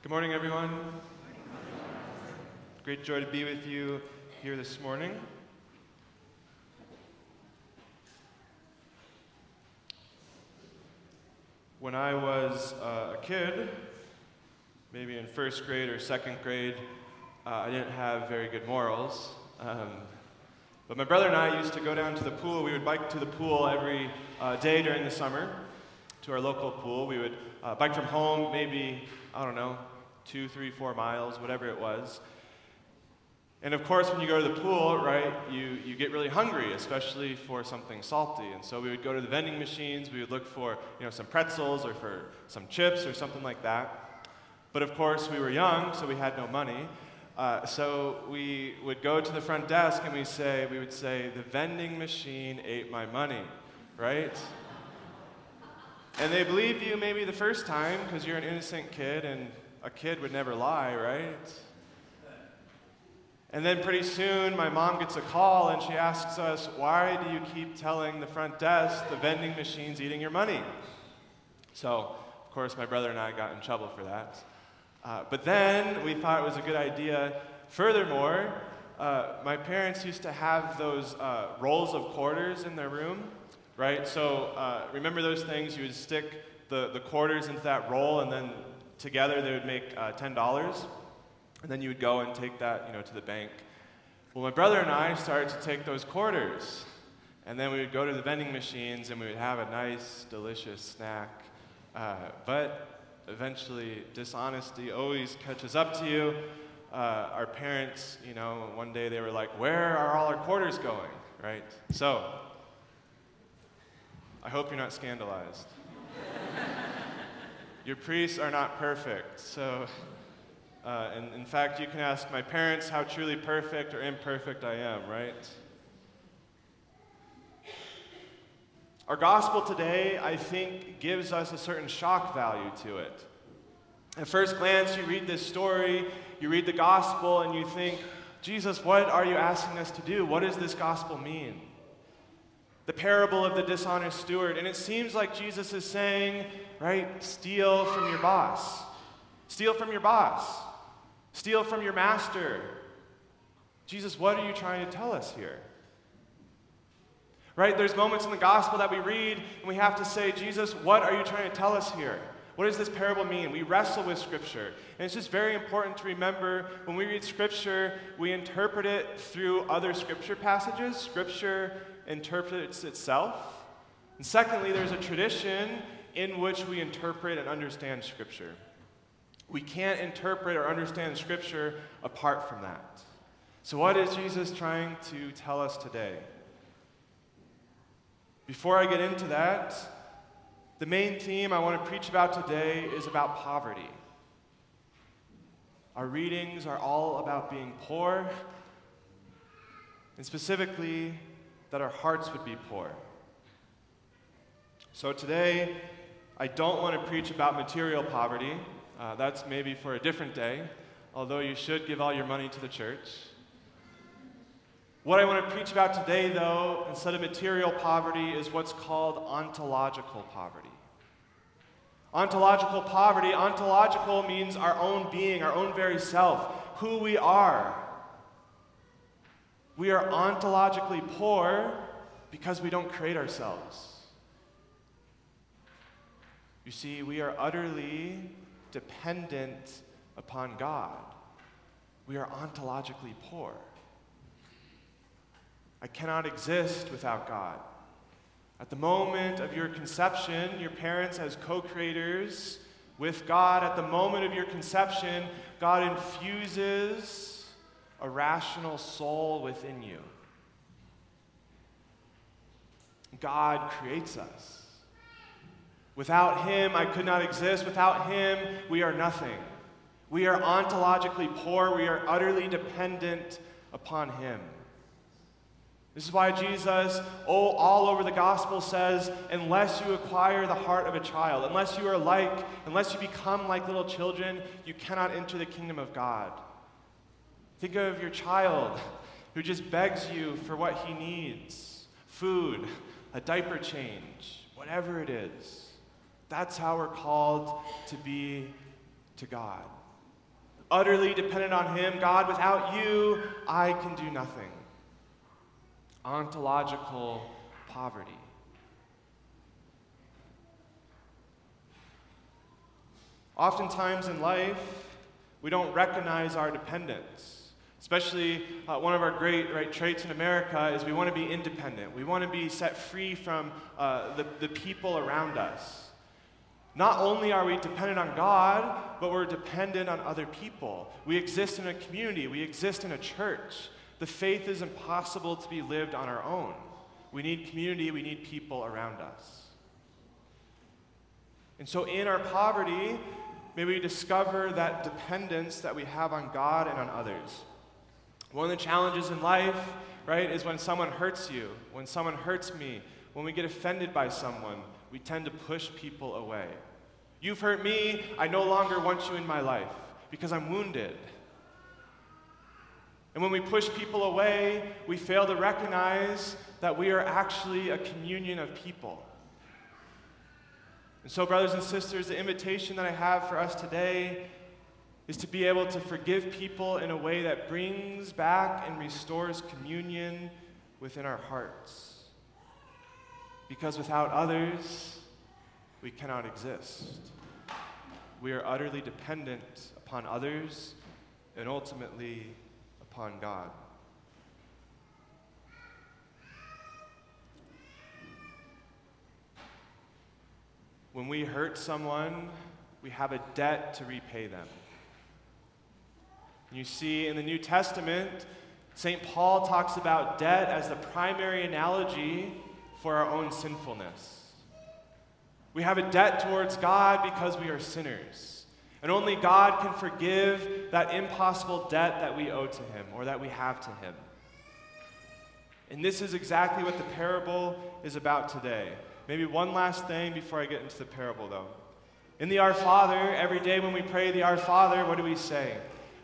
Good morning, everyone. Great joy to be with you here this morning. When I was uh, a kid, maybe in first grade or second grade, uh, I didn't have very good morals. Um, but my brother and I used to go down to the pool. We would bike to the pool every uh, day during the summer, to our local pool. We would uh, bike from home, maybe, I don't know, two, three, four miles, whatever it was. And of course, when you go to the pool, right, you, you get really hungry, especially for something salty. And so we would go to the vending machines, we would look for, you know, some pretzels or for some chips or something like that. But of course, we were young, so we had no money. Uh, so we would go to the front desk and we say, we would say, the vending machine ate my money, right? And they believe you maybe the first time because you're an innocent kid and a kid would never lie, right? And then pretty soon, my mom gets a call and she asks us, Why do you keep telling the front desk the vending machine's eating your money? So, of course, my brother and I got in trouble for that. Uh, but then we thought it was a good idea. Furthermore, uh, my parents used to have those uh, rolls of quarters in their room, right? So, uh, remember those things? You would stick the, the quarters into that roll, and then together they would make uh, $10. And then you would go and take that, you know, to the bank. Well, my brother and I started to take those quarters, and then we would go to the vending machines and we would have a nice, delicious snack. Uh, but eventually, dishonesty always catches up to you. Uh, our parents, you know, one day they were like, "Where are all our quarters going?" Right? So, I hope you're not scandalized. Your priests are not perfect, so. Uh, and in fact, you can ask my parents how truly perfect or imperfect I am, right? Our gospel today, I think, gives us a certain shock value to it. At first glance, you read this story, you read the gospel, and you think, Jesus, what are you asking us to do? What does this gospel mean? The parable of the dishonest steward. And it seems like Jesus is saying, right, steal from your boss. Steal from your boss. Steal from your master. Jesus, what are you trying to tell us here? Right? There's moments in the gospel that we read and we have to say, Jesus, what are you trying to tell us here? What does this parable mean? We wrestle with Scripture. And it's just very important to remember when we read Scripture, we interpret it through other Scripture passages. Scripture interprets itself. And secondly, there's a tradition in which we interpret and understand Scripture. We can't interpret or understand Scripture apart from that. So, what is Jesus trying to tell us today? Before I get into that, the main theme I want to preach about today is about poverty. Our readings are all about being poor, and specifically, that our hearts would be poor. So, today, I don't want to preach about material poverty. Uh, that's maybe for a different day, although you should give all your money to the church. What I want to preach about today, though, instead of material poverty, is what's called ontological poverty. Ontological poverty, ontological means our own being, our own very self, who we are. We are ontologically poor because we don't create ourselves. You see, we are utterly dependent upon God. We are ontologically poor. I cannot exist without God. At the moment of your conception, your parents, as co creators with God, at the moment of your conception, God infuses a rational soul within you. God creates us. Without Him, I could not exist. Without Him, we are nothing. We are ontologically poor. We are utterly dependent upon Him. This is why Jesus, oh, all over the gospel says, unless you acquire the heart of a child, unless you are like, unless you become like little children, you cannot enter the kingdom of God. Think of your child who just begs you for what he needs food, a diaper change, whatever it is. That's how we're called to be to God. utterly dependent on Him. God, without you, I can do nothing. Ontological poverty. Oftentimes in life, we don't recognize our dependence. Especially uh, one of our great right, traits in America is we want to be independent. We want to be set free from uh, the, the people around us. Not only are we dependent on God, but we're dependent on other people. We exist in a community, we exist in a church. The faith is impossible to be lived on our own. We need community, we need people around us. And so, in our poverty, may we discover that dependence that we have on God and on others. One of the challenges in life, right, is when someone hurts you, when someone hurts me, when we get offended by someone, we tend to push people away. You've hurt me, I no longer want you in my life because I'm wounded. And when we push people away, we fail to recognize that we are actually a communion of people. And so, brothers and sisters, the invitation that I have for us today is to be able to forgive people in a way that brings back and restores communion within our hearts. Because without others, we cannot exist. We are utterly dependent upon others and ultimately upon God. When we hurt someone, we have a debt to repay them. You see, in the New Testament, St. Paul talks about debt as the primary analogy for our own sinfulness. We have a debt towards God because we are sinners. And only God can forgive that impossible debt that we owe to Him or that we have to Him. And this is exactly what the parable is about today. Maybe one last thing before I get into the parable, though. In the Our Father, every day when we pray the Our Father, what do we say?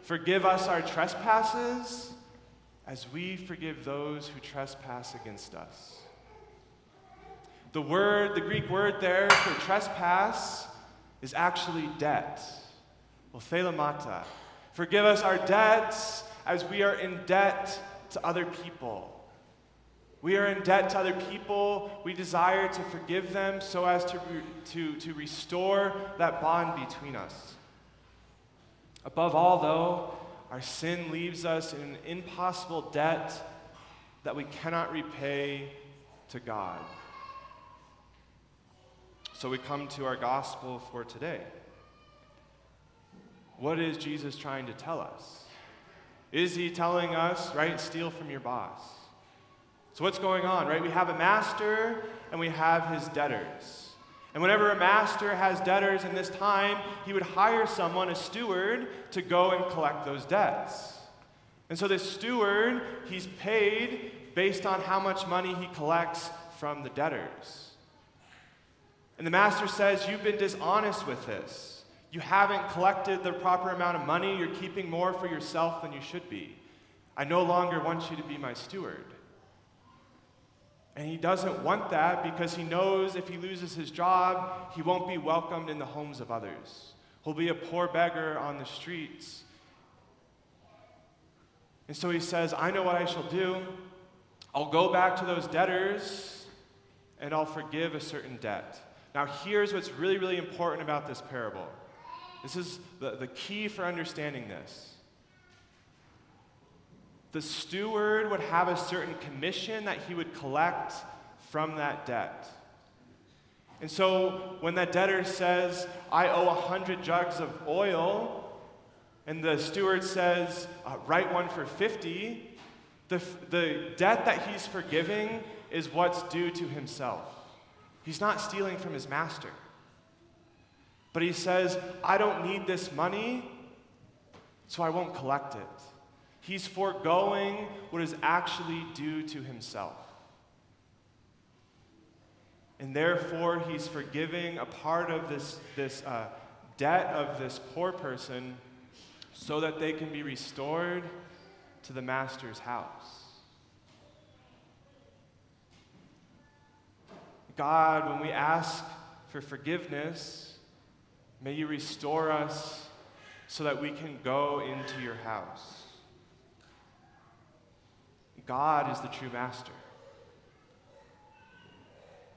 Forgive us our trespasses as we forgive those who trespass against us. The word, the Greek word there for trespass is actually debt. Well, Opheilemata. Forgive us our debts as we are in debt to other people. We are in debt to other people. We desire to forgive them so as to, re- to, to restore that bond between us. Above all, though, our sin leaves us in an impossible debt that we cannot repay to God. So we come to our gospel for today. What is Jesus trying to tell us? Is he telling us, right, steal from your boss? So what's going on, right? We have a master and we have his debtors. And whenever a master has debtors in this time, he would hire someone, a steward, to go and collect those debts. And so this steward, he's paid based on how much money he collects from the debtors. And the master says, You've been dishonest with this. You haven't collected the proper amount of money. You're keeping more for yourself than you should be. I no longer want you to be my steward. And he doesn't want that because he knows if he loses his job, he won't be welcomed in the homes of others. He'll be a poor beggar on the streets. And so he says, I know what I shall do. I'll go back to those debtors and I'll forgive a certain debt. Now, here's what's really, really important about this parable. This is the, the key for understanding this the steward would have a certain commission that he would collect from that debt. And so when that debtor says, I owe a hundred jugs of oil, and the steward says, uh, write one for 50, the, the debt that he's forgiving is what's due to himself. He's not stealing from his master. But he says, I don't need this money, so I won't collect it. He's foregoing what is actually due to himself. And therefore, he's forgiving a part of this, this uh, debt of this poor person so that they can be restored to the master's house. God, when we ask for forgiveness, may you restore us so that we can go into your house. God is the true master.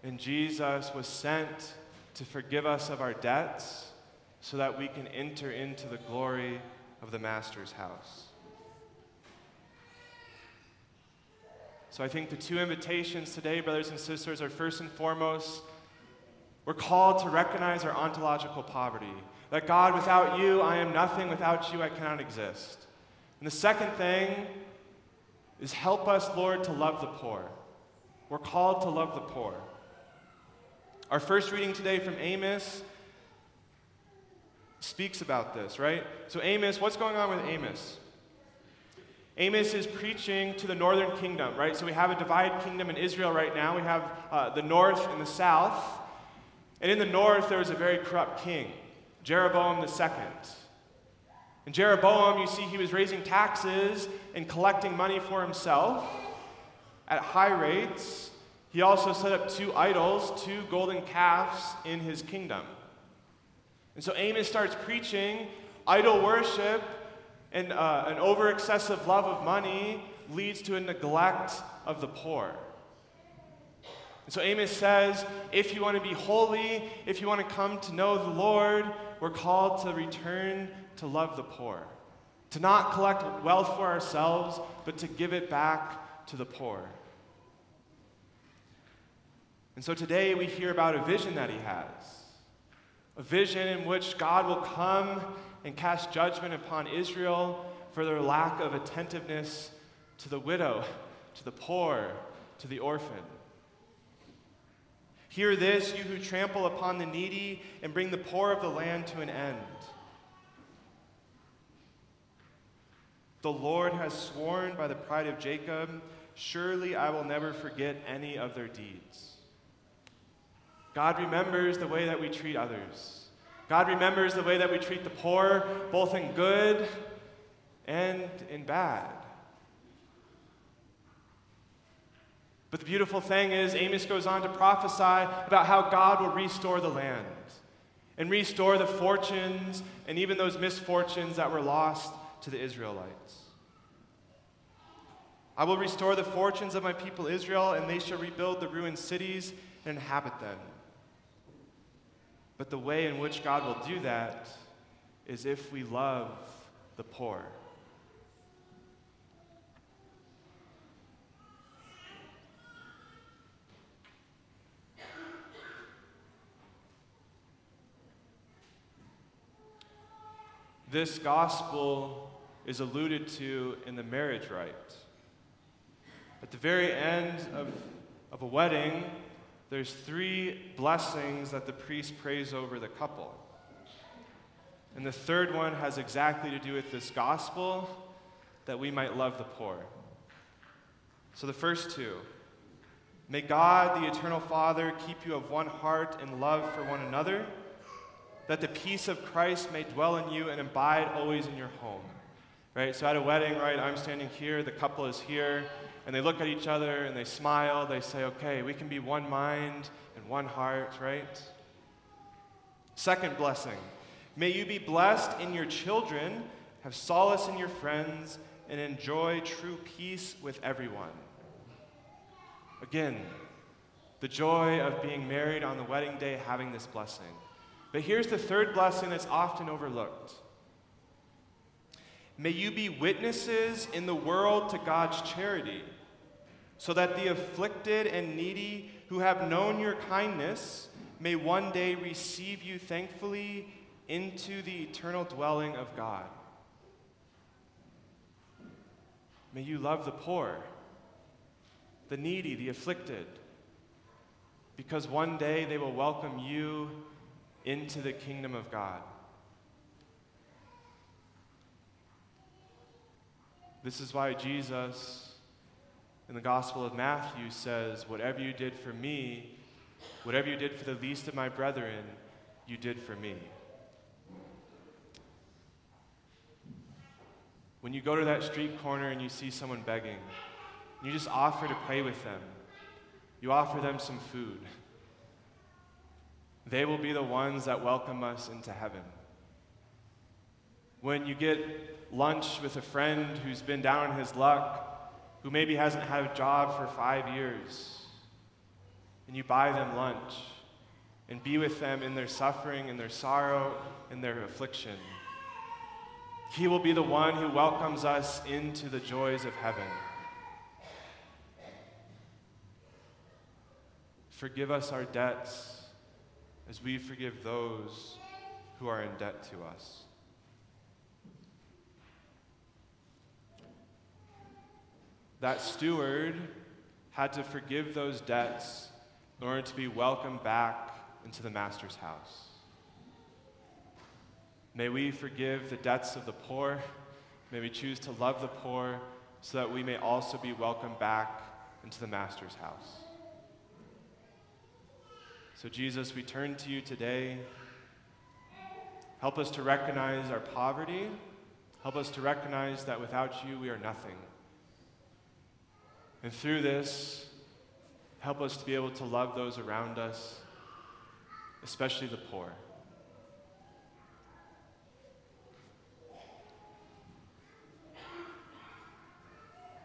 And Jesus was sent to forgive us of our debts so that we can enter into the glory of the Master's house. So I think the two invitations today, brothers and sisters, are first and foremost, we're called to recognize our ontological poverty. That God, without you, I am nothing. Without you, I cannot exist. And the second thing is help us, Lord, to love the poor. We're called to love the poor. Our first reading today from Amos speaks about this, right? So, Amos, what's going on with Amos? Amos is preaching to the northern kingdom, right? So we have a divided kingdom in Israel right now. We have uh, the north and the south. And in the north, there was a very corrupt king, Jeroboam II. And Jeroboam, you see, he was raising taxes and collecting money for himself at high rates. He also set up two idols, two golden calves in his kingdom. And so Amos starts preaching idol worship and uh, an over excessive love of money leads to a neglect of the poor. And so Amos says if you want to be holy, if you want to come to know the Lord, we're called to return to love the poor, to not collect wealth for ourselves, but to give it back to the poor. And so today we hear about a vision that he has a vision in which God will come and cast judgment upon Israel for their lack of attentiveness to the widow, to the poor, to the orphan. Hear this, you who trample upon the needy and bring the poor of the land to an end. The Lord has sworn by the pride of Jacob, surely I will never forget any of their deeds. God remembers the way that we treat others. God remembers the way that we treat the poor, both in good and in bad. But the beautiful thing is, Amos goes on to prophesy about how God will restore the land and restore the fortunes and even those misfortunes that were lost to the Israelites. I will restore the fortunes of my people Israel, and they shall rebuild the ruined cities and inhabit them. But the way in which God will do that is if we love the poor. This gospel is alluded to in the marriage rite. At the very end of, of a wedding, there's three blessings that the priest prays over the couple. And the third one has exactly to do with this gospel that we might love the poor. So the first two May God, the eternal Father, keep you of one heart and love for one another, that the peace of Christ may dwell in you and abide always in your home. Right? So at a wedding, right, I'm standing here, the couple is here, and they look at each other and they smile. They say, okay, we can be one mind and one heart, right? Second blessing may you be blessed in your children, have solace in your friends, and enjoy true peace with everyone. Again, the joy of being married on the wedding day, having this blessing. But here's the third blessing that's often overlooked. May you be witnesses in the world to God's charity so that the afflicted and needy who have known your kindness may one day receive you thankfully into the eternal dwelling of God. May you love the poor, the needy, the afflicted, because one day they will welcome you into the kingdom of God. This is why Jesus in the Gospel of Matthew says, Whatever you did for me, whatever you did for the least of my brethren, you did for me. When you go to that street corner and you see someone begging, you just offer to pray with them. You offer them some food. They will be the ones that welcome us into heaven. When you get lunch with a friend who's been down in his luck, who maybe hasn't had a job for five years, and you buy them lunch and be with them in their suffering, in their sorrow, in their affliction. He will be the one who welcomes us into the joys of heaven. Forgive us our debts as we forgive those who are in debt to us. That steward had to forgive those debts in order to be welcomed back into the Master's house. May we forgive the debts of the poor. May we choose to love the poor so that we may also be welcomed back into the Master's house. So, Jesus, we turn to you today. Help us to recognize our poverty. Help us to recognize that without you, we are nothing. And through this, help us to be able to love those around us, especially the poor.